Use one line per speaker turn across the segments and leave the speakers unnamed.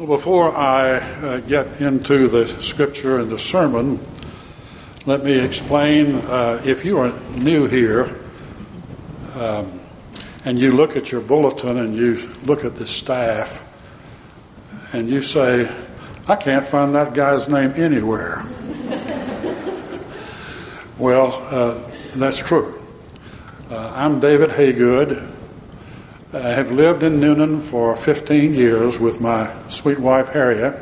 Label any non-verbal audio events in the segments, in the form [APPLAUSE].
Well, before I uh, get into the scripture and the sermon, let me explain. Uh, if you are new here um, and you look at your bulletin and you look at the staff and you say, I can't find that guy's name anywhere. [LAUGHS] well, uh, that's true. Uh, I'm David Haygood. I have lived in Newnan for 15 years with my sweet wife Harriet.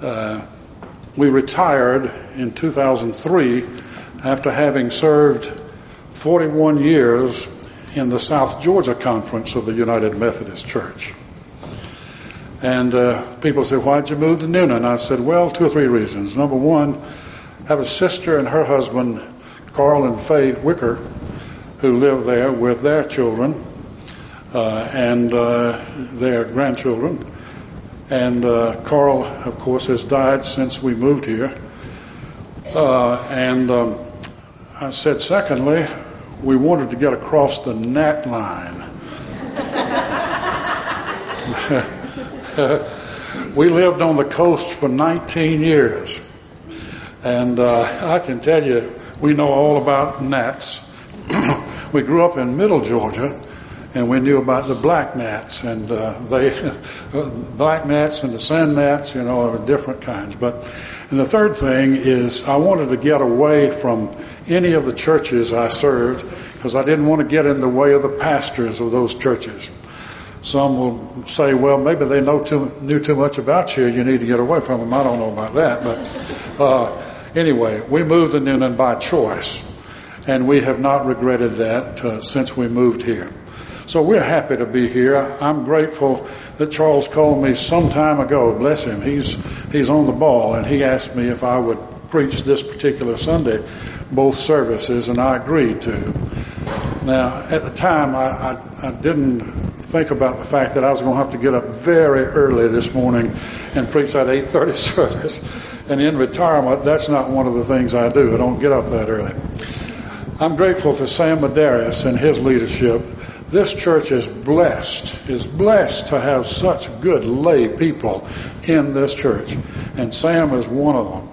Uh, we retired in 2003 after having served 41 years in the South Georgia Conference of the United Methodist Church. And uh, people say, Why'd you move to Newnan? I said, Well, two or three reasons. Number one, I have a sister and her husband, Carl and Faye Wicker, who live there with their children and uh, their grandchildren. And uh, Carl, of course, has died since we moved here. and um, I said, secondly, we wanted to get across the gnat line. [LAUGHS] we lived on the coast for 19 years. And uh, I can tell you, we know all about gnats. [CLEARS THROAT] we grew up in middle Georgia, and we knew about the black gnats and uh, they [LAUGHS] black gnats and the sand gnats you know are different kinds. But and the third thing is i wanted to get away from any of the churches i served because i didn't want to get in the way of the pastors of those churches. Some will say well maybe they know too, knew too much about you. You need to get away from them i don't know about that but [LAUGHS] uh, anyway we moved to newnan by choice and we have not regretted that uh, since we moved here so we're happy to be here. I'm grateful that Charles called me some time ago. Bless him. He's he's on the ball, and he asked me if I would preach this particular Sunday, both services, and I agreed to. Now, at the time, I, I, I didn't think about the fact that I was going to have to get up very early this morning and preach that 8:30 [LAUGHS] service. And in retirement, that's not one of the things I do. I don't get up that early. I'm grateful to Sam Medeiros and his leadership this church is blessed, is blessed to have such good lay people in this church. And Sam is one of them.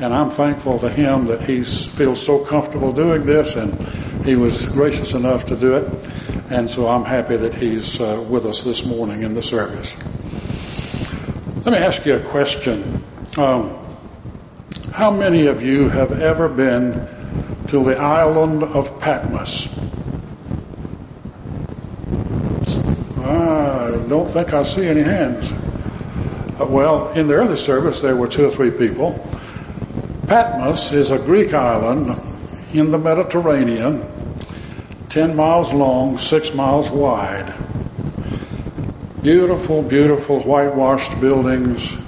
And I'm thankful to him that he feels so comfortable doing this, and he was gracious enough to do it. And so I'm happy that he's uh, with us this morning in the service. Let me ask you a question. Um, how many of you have ever been to the island of Patmos? I don't think I see any hands. Uh, well, in the early service, there were two or three people. Patmos is a Greek island in the Mediterranean, 10 miles long, 6 miles wide. Beautiful, beautiful whitewashed buildings.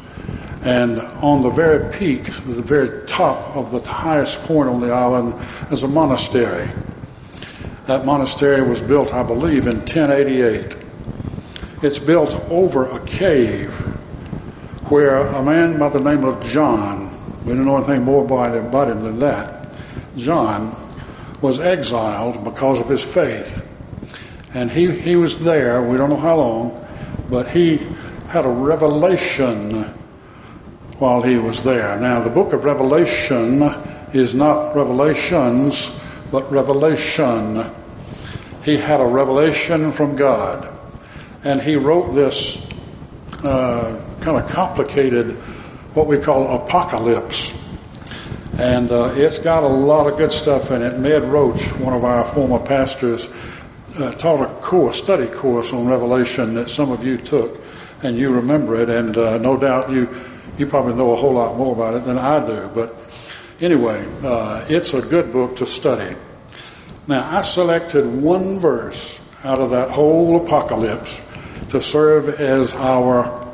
And on the very peak, the very top of the highest point on the island, is a monastery. That monastery was built, I believe, in 1088. It's built over a cave where a man by the name of John, we don't know anything more about him than that, John was exiled because of his faith. And he, he was there, we don't know how long, but he had a revelation while he was there. Now, the book of Revelation is not revelations, but revelation. He had a revelation from God and he wrote this uh, kind of complicated, what we call apocalypse. And uh, it's got a lot of good stuff in it. Med Roach, one of our former pastors, uh, taught a course, study course on Revelation that some of you took, and you remember it. And uh, no doubt you you probably know a whole lot more about it than I do. But anyway, uh, it's a good book to study. Now I selected one verse out of that whole apocalypse to serve as our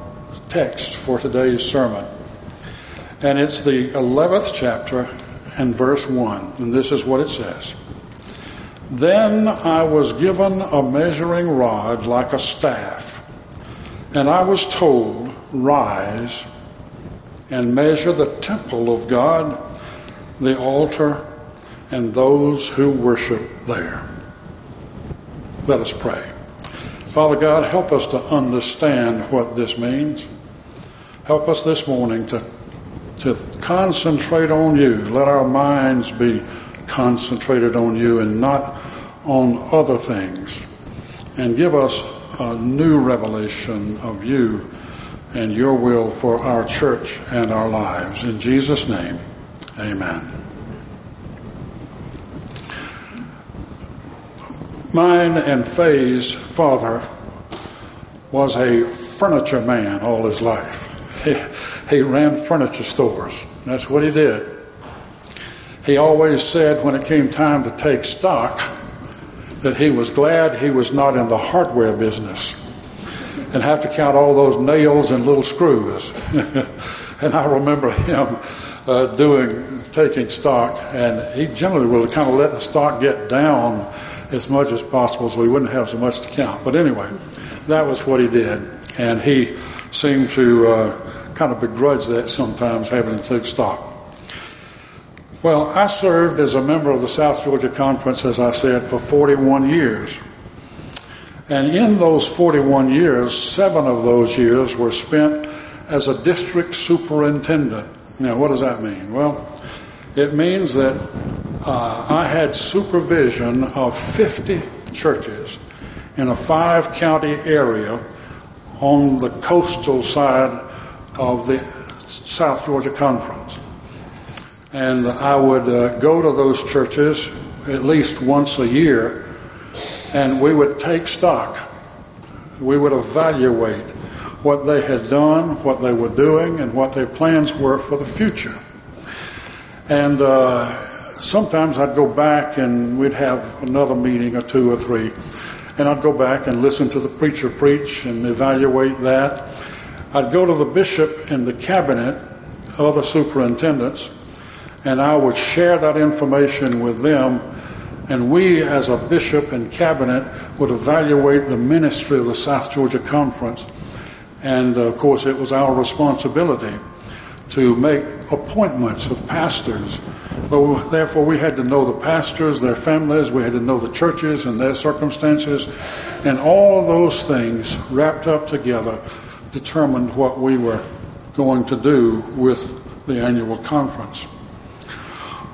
text for today's sermon. And it's the 11th chapter and verse 1. And this is what it says Then I was given a measuring rod like a staff, and I was told, Rise and measure the temple of God, the altar, and those who worship there. Let us pray. Father God, help us to understand what this means. Help us this morning to, to concentrate on you. Let our minds be concentrated on you and not on other things. And give us a new revelation of you and your will for our church and our lives. In Jesus' name, amen. Mine and Faye's father was a furniture man all his life. He, he ran furniture stores. That's what he did. He always said when it came time to take stock that he was glad he was not in the hardware business and have to count all those nails and little screws. [LAUGHS] and I remember him uh, doing taking stock, and he generally would kind of let the stock get down as much as possible so he wouldn't have so much to count. But anyway, that was what he did, and he seemed to uh, kind of begrudge that sometimes having to take stock. Well, I served as a member of the South Georgia Conference, as I said, for 41 years. And in those 41 years, seven of those years were spent as a district superintendent. Now, what does that mean? Well, it means that uh, I had supervision of 50 churches in a five county area on the coastal side of the South Georgia Conference. And I would uh, go to those churches at least once a year and we would take stock. We would evaluate what they had done, what they were doing, and what their plans were for the future. And uh, sometimes I'd go back and we'd have another meeting or two or three, and I'd go back and listen to the preacher preach and evaluate that. I'd go to the bishop and the cabinet, other superintendents, and I would share that information with them and we, as a bishop and cabinet, would evaluate the ministry of the South Georgia Conference. And of course, it was our responsibility to make appointments of pastors. But therefore, we had to know the pastors, their families, we had to know the churches and their circumstances, and all those things wrapped up together determined what we were going to do with the annual conference.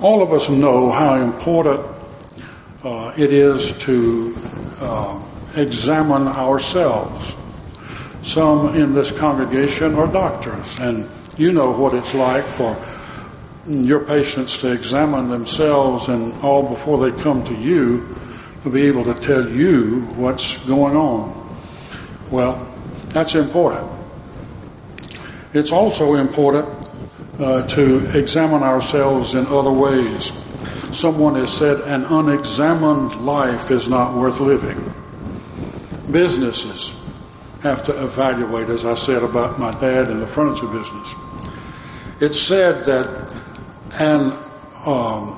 All of us know how important uh, it is to uh, examine ourselves. Some in this congregation are doctors, and you know what it's like for your patients to examine themselves and all before they come to you to be able to tell you what's going on. Well, that's important. It's also important uh, to examine ourselves in other ways. Someone has said an unexamined life is not worth living. Businesses have to evaluate, as I said about my dad in the furniture business. It's said that an, um,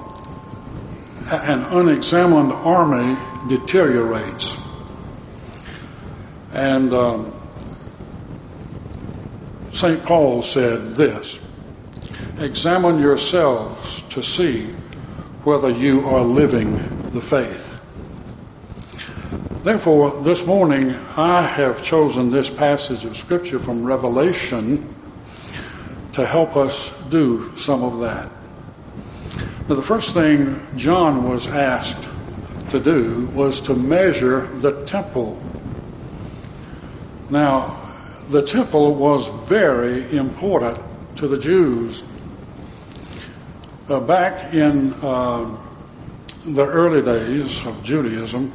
an unexamined army deteriorates. And um, St. Paul said this Examine yourselves to see whether you are living the faith. Therefore, this morning I have chosen this passage of Scripture from Revelation to help us do some of that. Now, the first thing John was asked to do was to measure the temple. Now, the temple was very important to the Jews uh, back in uh, the early days of Judaism,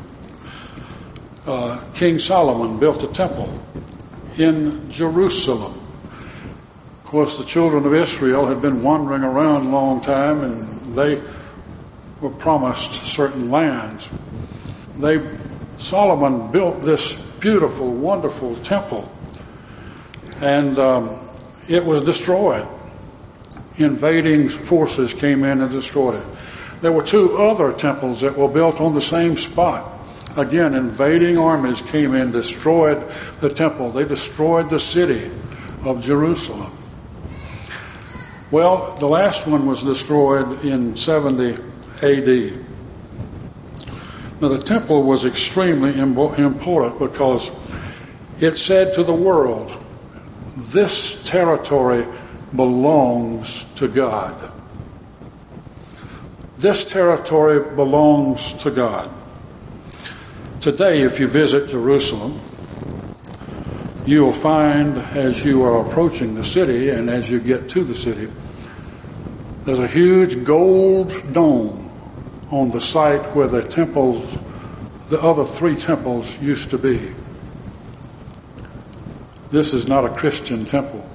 uh, King Solomon built a temple in Jerusalem. Of course, the children of Israel had been wandering around a long time and they were promised certain lands. They, Solomon built this beautiful, wonderful temple, and um, it was destroyed invading forces came in and destroyed it. There were two other temples that were built on the same spot. Again, invading armies came in, destroyed the temple. They destroyed the city of Jerusalem. Well, the last one was destroyed in 70 AD. Now, the temple was extremely important because it said to the world this territory belongs to God. This territory belongs to God. Today, if you visit Jerusalem, you will find as you are approaching the city and as you get to the city, there's a huge gold dome on the site where the temples, the other three temples, used to be. This is not a Christian temple,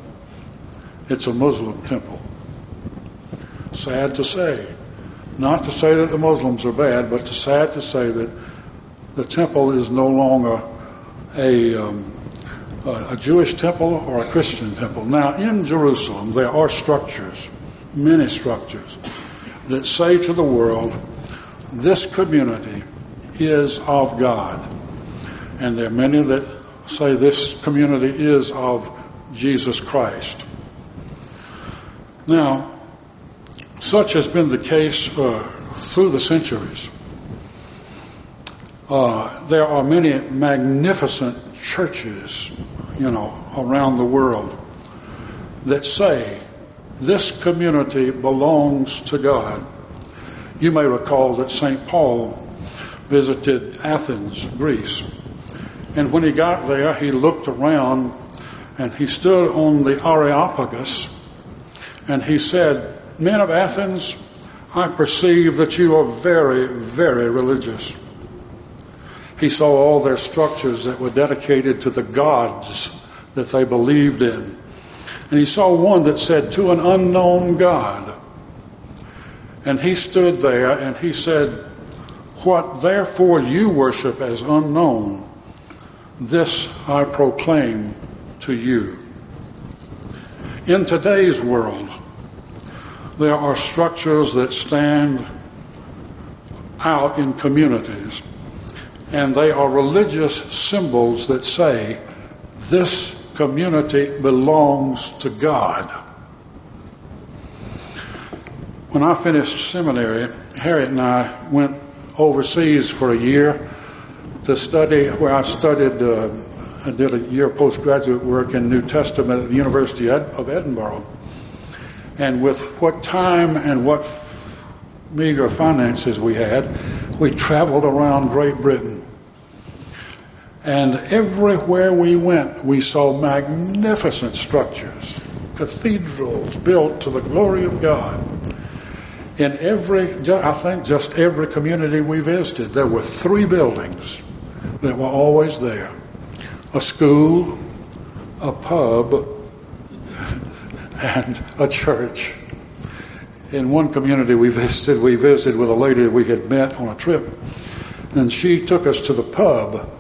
it's a Muslim temple. Sad to say. Not to say that the Muslims are bad, but to sad to say that the temple is no longer a, um, a Jewish temple or a Christian temple. Now, in Jerusalem, there are structures, many structures, that say to the world, this community is of God. And there are many that say this community is of Jesus Christ. Now, such has been the case uh, through the centuries. Uh, there are many magnificent churches, you know, around the world that say this community belongs to God. You may recall that St. Paul visited Athens, Greece. And when he got there, he looked around and he stood on the Areopagus and he said, Men of Athens, I perceive that you are very, very religious. He saw all their structures that were dedicated to the gods that they believed in. And he saw one that said, To an unknown God. And he stood there and he said, What therefore you worship as unknown, this I proclaim to you. In today's world, there are structures that stand out in communities, and they are religious symbols that say, This community belongs to God. When I finished seminary, Harriet and I went overseas for a year to study, where I studied, uh, I did a year of postgraduate work in New Testament at the University of Edinburgh. And with what time and what meager finances we had, we traveled around Great Britain. And everywhere we went, we saw magnificent structures, cathedrals built to the glory of God. In every, I think just every community we visited, there were three buildings that were always there a school, a pub, [LAUGHS] and a church. In one community we visited, we visited with a lady we had met on a trip, and she took us to the pub.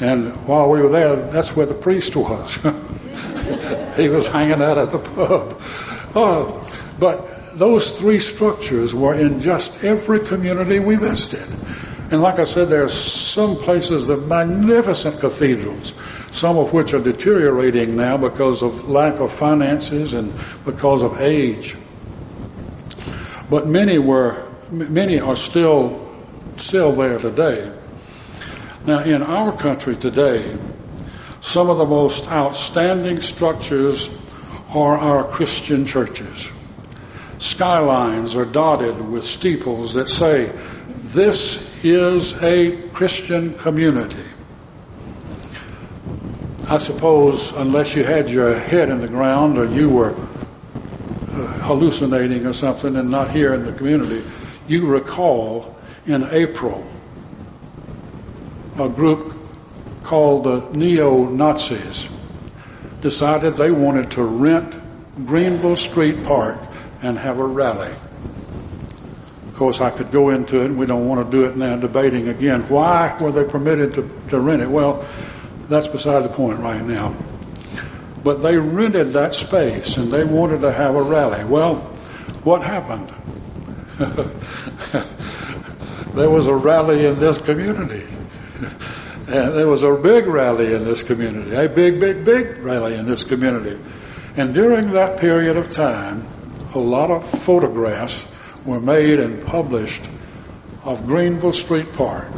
And while we were there, that's where the priest was. [LAUGHS] he was hanging out at the pub. Oh, but those three structures were in just every community we visited. And like I said, there are some places that magnificent cathedrals some of which are deteriorating now because of lack of finances and because of age. But many were, many are still, still there today. Now, in our country today, some of the most outstanding structures are our Christian churches. Skylines are dotted with steeples that say, This is a Christian community. I suppose, unless you had your head in the ground or you were uh, hallucinating or something and not here in the community, you recall in April a group called the Neo Nazis decided they wanted to rent Greenville Street Park and have a rally. Of course, I could go into it, and we don't want to do it now, debating again. Why were they permitted to, to rent it? Well, that's beside the point right now. But they rented that space and they wanted to have a rally. Well, what happened? [LAUGHS] there was a rally in this community. And there was a big rally in this community, a big, big, big rally in this community. And during that period of time, a lot of photographs were made and published of Greenville Street Park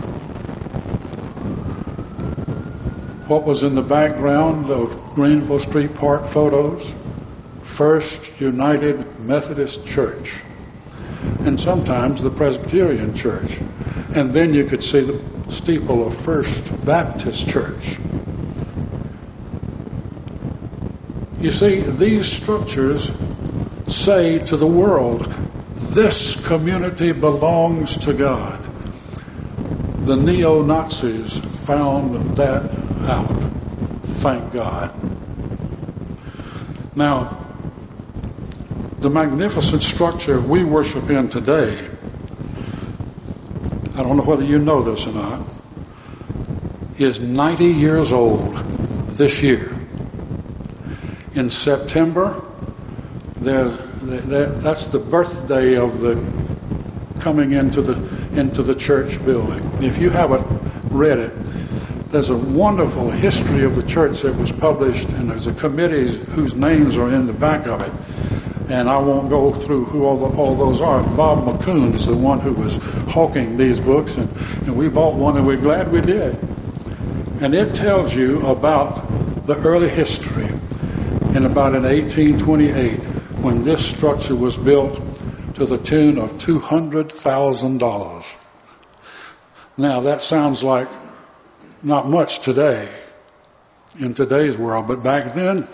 what was in the background of Greenville Street Park photos? First United Methodist Church, and sometimes the Presbyterian Church. And then you could see the steeple of First Baptist Church. You see, these structures say to the world, this community belongs to God. The neo Nazis found that out. Thank God. Now, the magnificent structure we worship in today, don't know whether you know this or not, is 90 years old this year. In September, there, there, that's the birthday of the coming into the into the church building. If you haven't read it, there's a wonderful history of the church that was published, and there's a committee whose names are in the back of it. And I won't go through who all, the, all those are. Bob McCoon is the one who was hawking these books, and, and we bought one, and we're glad we did. And it tells you about the early history in about in 1828 when this structure was built to the tune of $200,000. Now, that sounds like not much today in today's world, but back then,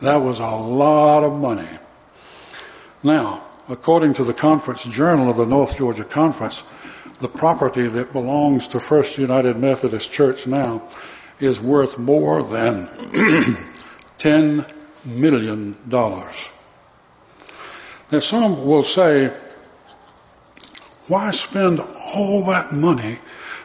that was a lot of money. Now, according to the Conference Journal of the North Georgia Conference, the property that belongs to First United Methodist Church now is worth more than [CLEARS THROAT] $10 million. Now, some will say, why spend all that money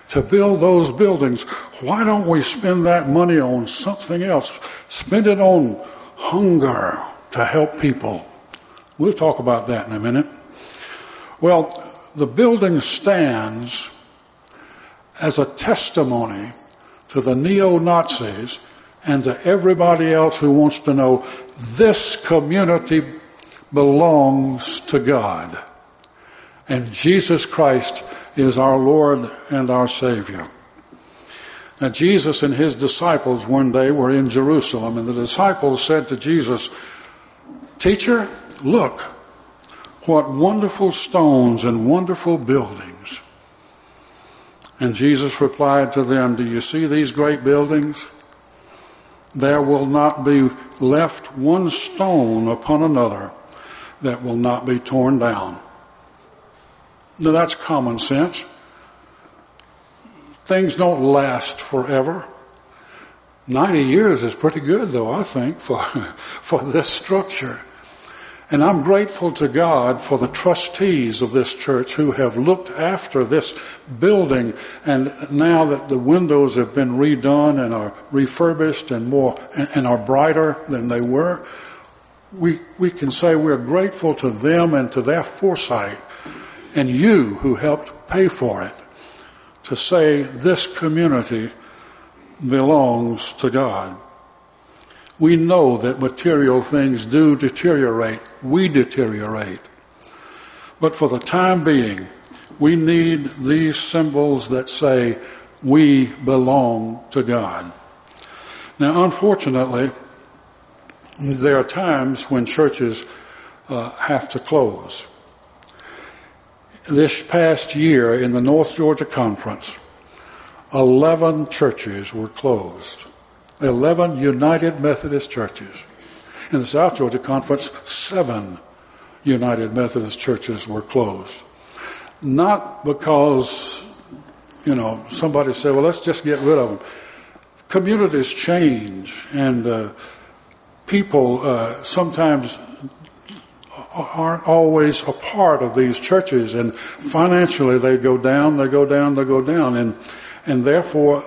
to build those buildings? Why don't we spend that money on something else? Spend it on hunger to help people. We'll talk about that in a minute. Well, the building stands as a testimony to the neo Nazis and to everybody else who wants to know this community belongs to God. And Jesus Christ is our Lord and our Savior. Now, Jesus and his disciples one day were in Jerusalem, and the disciples said to Jesus, Teacher, look, what wonderful stones and wonderful buildings. And Jesus replied to them, Do you see these great buildings? There will not be left one stone upon another that will not be torn down. Now, that's common sense. Things don't last forever. 90 years is pretty good, though, I think, for, [LAUGHS] for this structure. And I'm grateful to God for the trustees of this church who have looked after this building. And now that the windows have been redone and are refurbished and more and are brighter than they were, we, we can say we're grateful to them and to their foresight and you who helped pay for it to say this community belongs to God. We know that material things do deteriorate. We deteriorate. But for the time being, we need these symbols that say we belong to God. Now, unfortunately, there are times when churches uh, have to close. This past year in the North Georgia Conference, 11 churches were closed. 11 United Methodist churches. In the South Georgia Conference, seven United Methodist churches were closed. Not because, you know, somebody said, well, let's just get rid of them. Communities change, and uh, people uh, sometimes aren't always a part of these churches, and financially they go down, they go down, they go down, and and therefore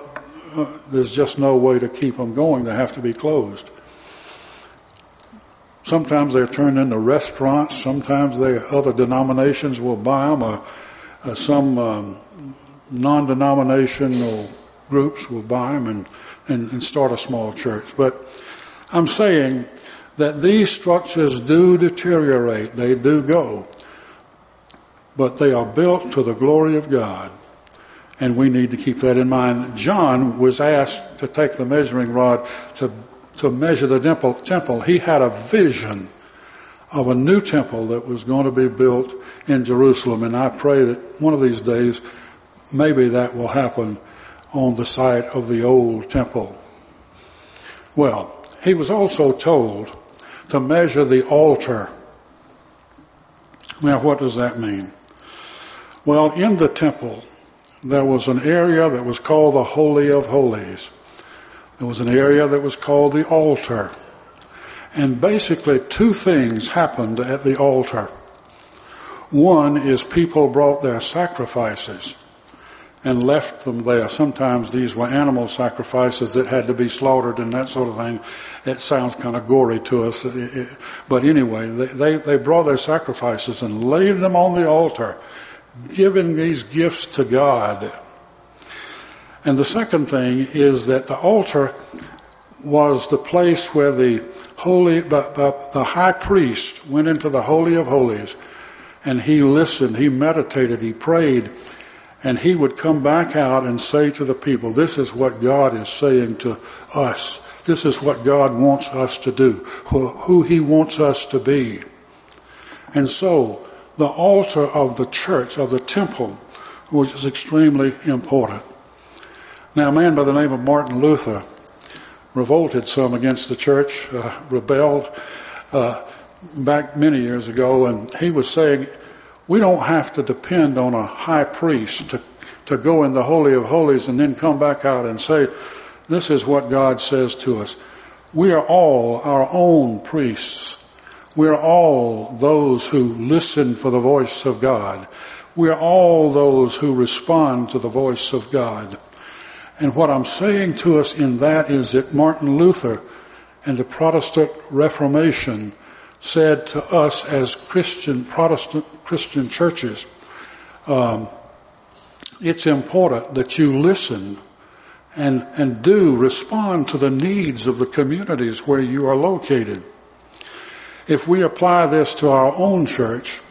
uh, there's just no way to keep them going. They have to be closed. Sometimes they're turned into restaurants. Sometimes they, other denominations will buy them. Uh, uh, some um, non-denominational groups will buy them and, and, and start a small church. But I'm saying that these structures do deteriorate. They do go. But they are built to the glory of God And we need to keep that in mind. John was asked to take the measuring rod to, to measure the temple, temple. He had a vision of a new temple that was going to be built in Jerusalem. And I pray that one of these days, maybe that will happen on the site of the old temple. Well, he was also told to measure the altar. Now, what does that mean? Well, in the temple, there was an area that was called the Holy of Holies. There was an area that was called the altar. And basically, two things happened at the altar. One is people brought their sacrifices and left them there. Sometimes these were animal sacrifices that had to be slaughtered and that sort of thing. It sounds kind of gory to us. But anyway, they, they brought their sacrifices and laid them on the altar, giving these gifts to God. And the second thing is that the altar was the place where the holy, the high priest went into the holy of holies, and he listened, he meditated, he prayed, and he would come back out and say to the people, "This is what God is saying to us. This is what God wants us to do, who He wants us to be." And so, the altar of the church, of the temple, which is extremely important. Now, a man by the name of Martin Luther revolted some against the church, uh, rebelled uh, back many years ago, and he was saying, we don't have to depend on a high priest to, to go in the Holy of Holies and then come back out and say, This is what God says to us. We are all our own priests. We are all those who listen for the voice of God. We are all those who respond to the voice of God. And what I'm saying to us in that is that Martin Luther and the Protestant Reformation said to us as Christian Protestant Christian churches, um, it's important that you listen and, and do respond to the needs of the communities where you are located. If we apply this to our own church,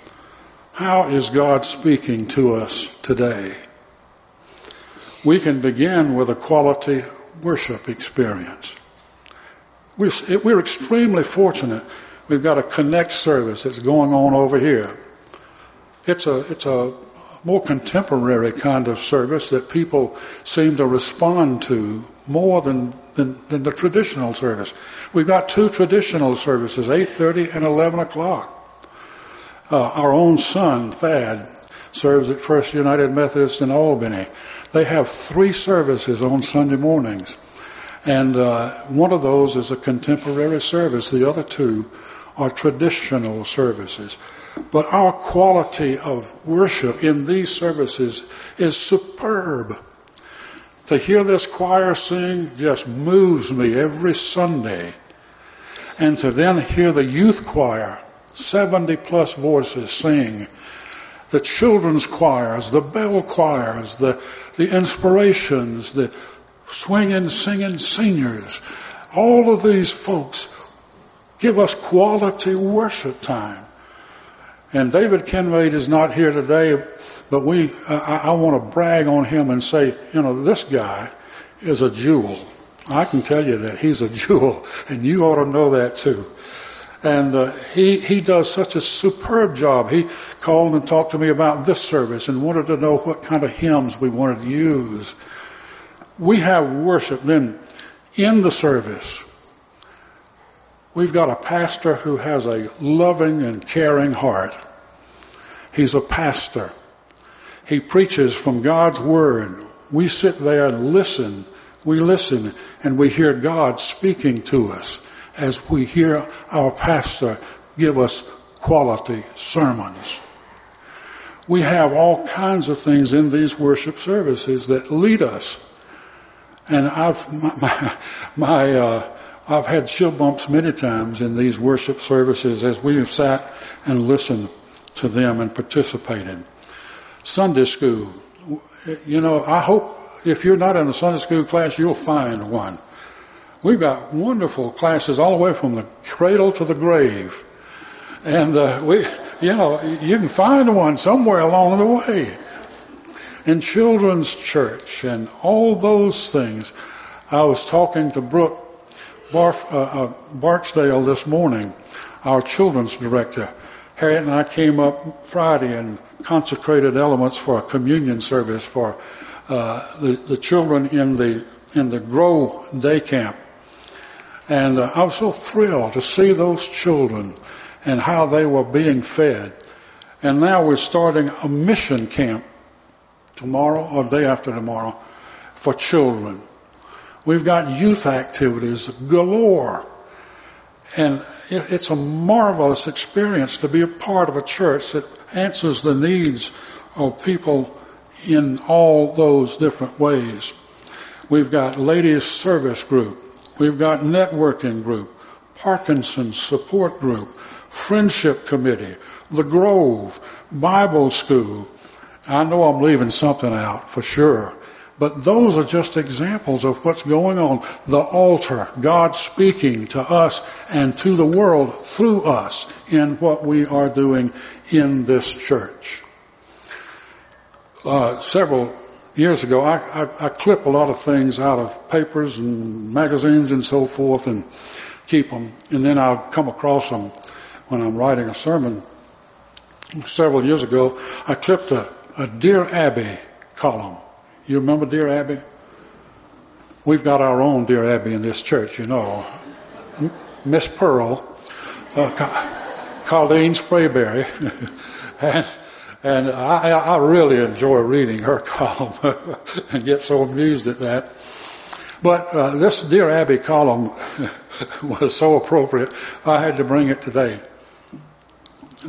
how is God speaking to us today? we can begin with a quality worship experience. We're, we're extremely fortunate. We've got a connect service that's going on over here. It's a, it's a more contemporary kind of service that people seem to respond to more than, than, than the traditional service. We've got two traditional services, 8.30 and 11 o'clock. Uh, our own son, Thad, serves at First United Methodist in Albany. They have three services on Sunday mornings. And uh, one of those is a contemporary service, the other two are traditional services. But our quality of worship in these services is superb. To hear this choir sing just moves me every Sunday. And to then hear the youth choir, 70 plus voices sing, the children's choirs, the bell choirs, the the inspirations, the swinging, singing seniors, all of these folks give us quality worship time. And David Kinraid is not here today, but we, I, I want to brag on him and say, you know, this guy is a jewel. I can tell you that he's a [LAUGHS] jewel, and you ought to know that too. And uh, he, he does such a superb job. He called and talked to me about this service and wanted to know what kind of hymns we wanted to use. We have worship. Then in the service, we've got a pastor who has a loving and caring heart. He's a pastor. He preaches from God's Word. We sit there and listen. We listen and we hear God speaking to us as we hear our pastor give us quality sermons. We have all kinds of things in these worship services that lead us. And I've [LAUGHS] my, my uh, I've had chill bumps many times in these worship services as we have sat and listened to them and participated. Sunday school, you know, I hope if you're not in a Sunday school class, you'll find one. We've got wonderful classes all the way from the cradle to the grave. And uh, we, you know, you can find one somewhere along the way. in children's church and all those things. I was talking to Brooke Barf, uh, uh, Barksdale this morning, our children's director. Harriet and I came up Friday and consecrated elements for a communion service for uh, the, the children in the in the Grow Day Camp. And uh, I was so thrilled to see those children and how they were being fed. And now we're starting a mission camp tomorrow or day after tomorrow for children. We've got youth activities galore. And it's a marvelous experience to be a part of a church that answers the needs of people in all those different ways. We've got ladies service group. We've got networking group, Parkinson's support group, friendship committee, the Grove, Bible school. I know I'm leaving something out for sure. But those are just examples of what's going on. The altar, God speaking to us and to the world through us in what we are doing in this church. Uh, several years ago, I, I, I, clip a lot of things out of papers and magazines and so forth and keep them, and then I'll come across them when I'm writing a sermon. Several years ago, I clipped a, a Dear Abby column you remember Dear Abby? We've got our own Dear Abby in this church, you know. Miss Pearl, uh, Colleen Sprayberry, [LAUGHS] and, and I, I, really enjoy reading her [LAUGHS] column and get so amused at that. But uh, this Dear Abby column [LAUGHS] was so appropriate, I had to bring it today.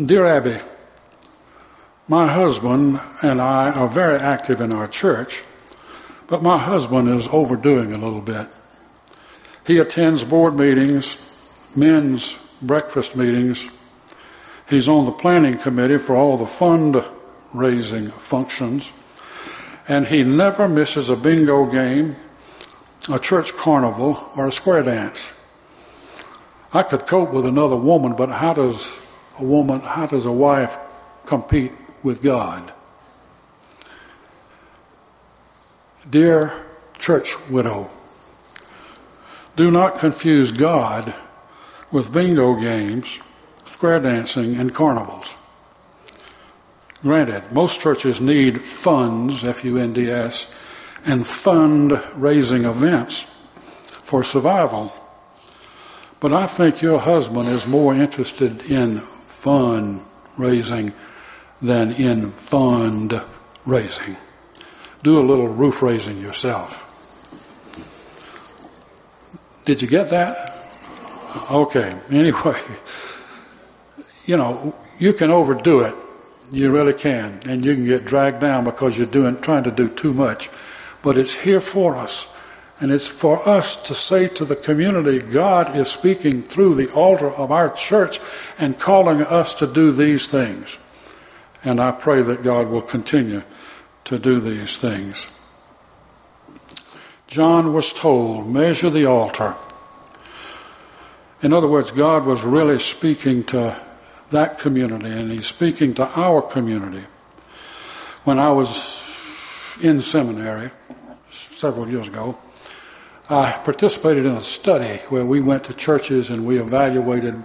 Dear Abby, my husband and I are very active in our church but my husband is overdoing a little bit. He attends board meetings, men's breakfast meetings. He's on the planning committee for all the fundraising functions. And he never misses a bingo game, a church carnival, or a square dance. I could cope with another woman, but how does a woman, how does a wife compete with God? Dear church widow, do not confuse God with bingo games, square dancing, and carnivals. Granted, most churches need funds, F U N D S, and fund-raising events for survival. But I think your husband is more interested in fund raising than in fund raising do a little roof raising yourself. Did you get that? Okay. [LAUGHS] Anyway, you know, you can overdo it. You really can. And you can get dragged down because you're doing trying to do too much. But it's here for us. And it's for us to say to the community, God is speaking through the altar of our church and calling us to do these things. And I pray that God will continue to do these things. John was told, measure the altar. In other words, God was really speaking to that community, and He's speaking to our community. When I was in seminary several years ago, I participated in a study where we went to churches and we evaluated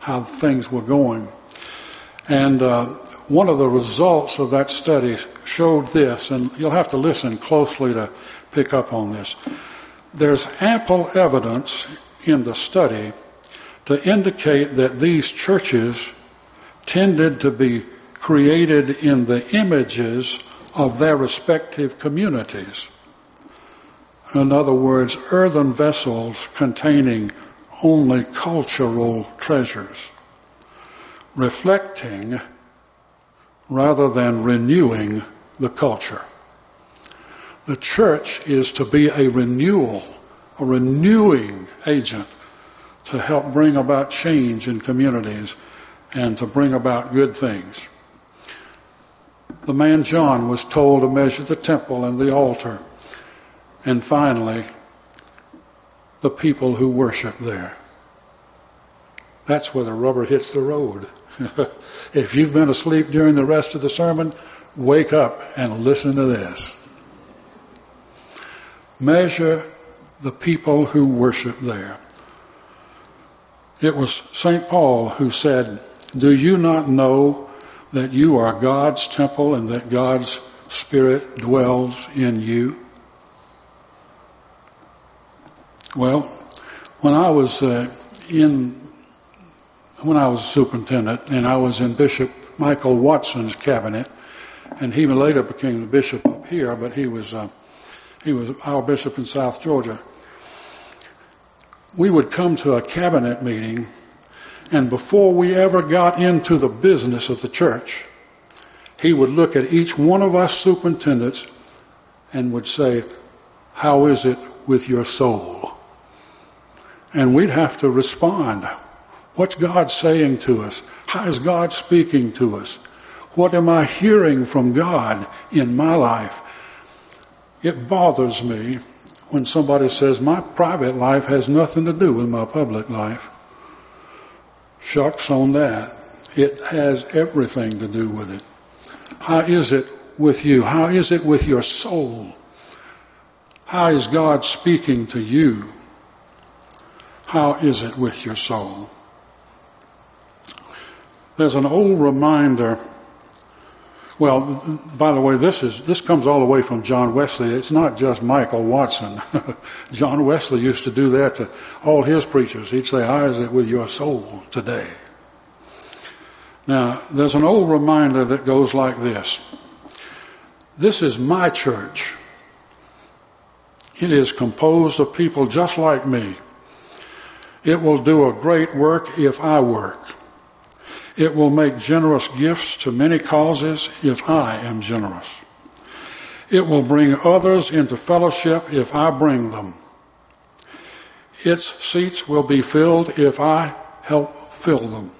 how things were going. And uh, one of the results of that study showed this, and you'll have to listen closely to pick up on this. There's ample evidence in the study to indicate that these churches tended to be created in the images of their respective communities. In other words, earthen vessels containing only cultural treasures, reflecting rather than renewing the culture. The church is to be a renewal, a renewing agent to help bring about change in communities and to bring about good things. The man John was told to measure the temple and the altar, and finally, the people who worship there. That's where the rubber hits the road. [LAUGHS] if you've been asleep during the rest of the sermon, wake up and listen to this. Measure the people who worship there. It was St. Paul who said, Do you not know that you are God's temple and that God's Spirit dwells in you? Well, when I was uh, in, when I was superintendent and I was in Bishop Michael Watson's cabinet, and he later became the bishop up here, but he was uh, he was our bishop in South Georgia we would come to a cabinet meeting, and before we ever got into the business of the church, he would look at each one of us superintendents and would say, How is it with your soul? And we'd have to respond. What's God saying to us? How is God speaking to us? What am I hearing from God in my life? It bothers me when somebody says, My private life has nothing to do with my public life. Shucks on that. It has everything to do with it. How is it with you? How is it with your soul? How is God speaking to you? How is it with your soul? There's an old reminder well, by the way, this is this comes all the way from John Wesley. It's not just Michael Watson. [LAUGHS] John Wesley used to do that to all his preachers. He'd say, "How is it with your soul today?" Now, there's an old reminder that goes like this. This is my church. It is composed of people just like me. It will do a great work if I work. It will make generous gifts to many causes if I am generous. It will bring others into fellowship if I bring them. Its seats will be filled if I help fill them.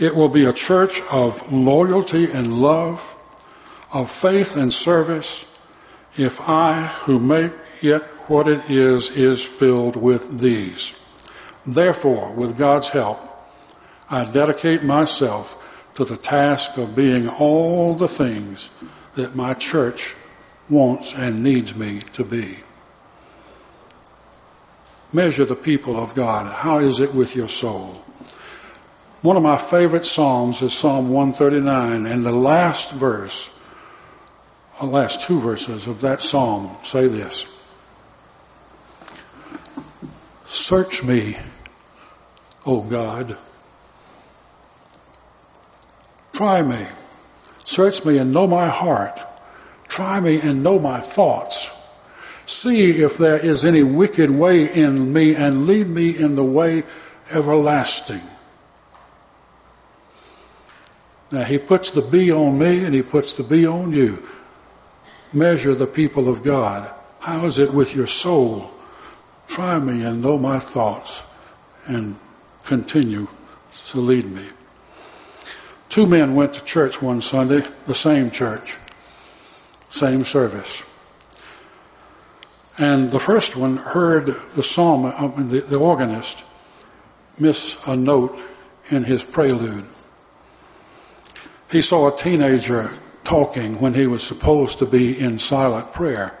It will be a church of loyalty and love, of faith and service, if I, who make it what it is, is filled with these. Therefore, with God's help, I dedicate myself to the task of being all the things that my church wants and needs me to be. Measure the people of God. How is it with your soul? One of my favorite Psalms is Psalm 139, and the last verse, the last two verses of that Psalm say this Search me, O God Try me. Search me and know my heart. Try me and know my thoughts. See if there is any wicked way in me and lead me in the way everlasting. Now, he puts the B on me and he puts the B on you. Measure the people of God. How is it with your soul? Try me and know my thoughts and continue to lead me. Two men went to church one Sunday, the same church, same service. And the first one heard the psalm, uh, the, the organist miss a note in his prelude. He saw a teenager talking when he was supposed to be in silent prayer.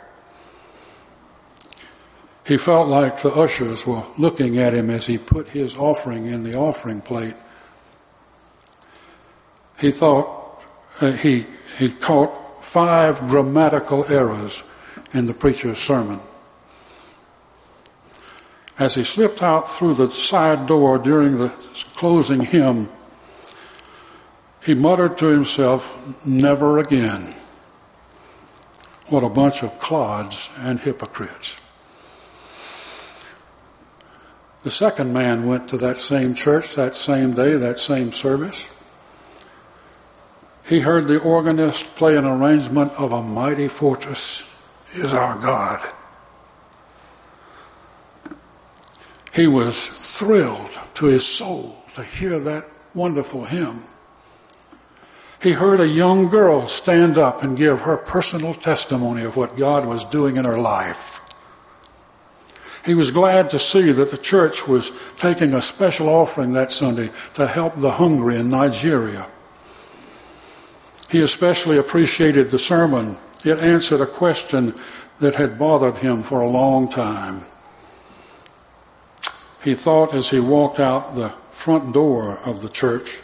He felt like the ushers were looking at him as he put his offering in the offering plate he thought uh, he, he caught five grammatical errors in the preacher's sermon. As he slipped out through the side door during the closing hymn, he muttered to himself, Never again. What a bunch of clods and hypocrites. The second man went to that same church that same day, that same service he heard the organist play an arrangement of A Mighty Fortress is Our God. He was thrilled to his soul to hear that wonderful hymn. He heard a young girl stand up and give her personal testimony of what God was doing in her life. He was glad to see that the church was taking a special offering that Sunday to help the hungry in Nigeria. He especially appreciated the sermon. It answered a question that had bothered him for a long time. He thought as he walked out the front door of the church,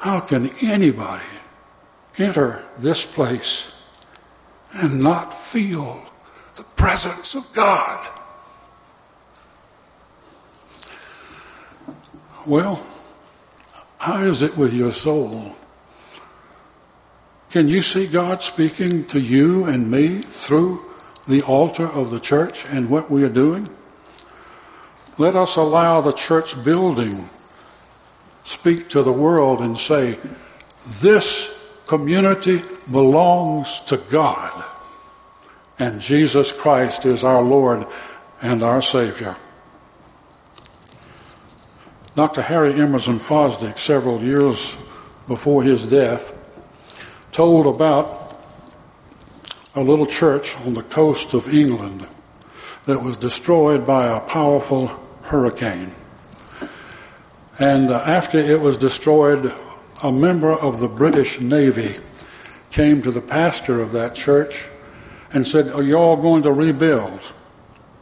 how can anybody enter this place and not feel the presence of God? Well, how is it with your soul? Can you see God speaking to you and me through the altar of the church and what we are doing? Let us allow the church building speak to the world and say, This community belongs to God, and Jesus Christ is our Lord and our Savior. Dr. Harry Emerson Fosdick, several years before his death, told about a little church on the coast of England that was destroyed by a powerful hurricane. And uh, after it was destroyed, a member of the British Navy came to the pastor of that church and said, Are you all going to rebuild?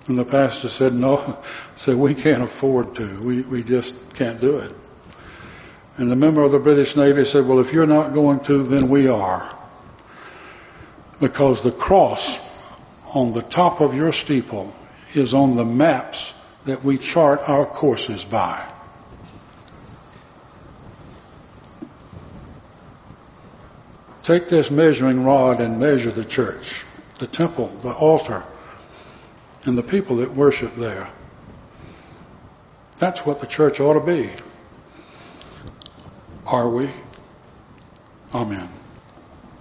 And the pastor said, No, [LAUGHS] said, We can't afford to. We, we just can't do it. And the member of the British Navy said, Well, if you're not going to, then we are. Because the cross on the top of your steeple is on the maps that we chart our courses by. Take this measuring rod and measure the church, the temple, the altar and the people that worship there. That's what the church ought to be. Are we? Amen.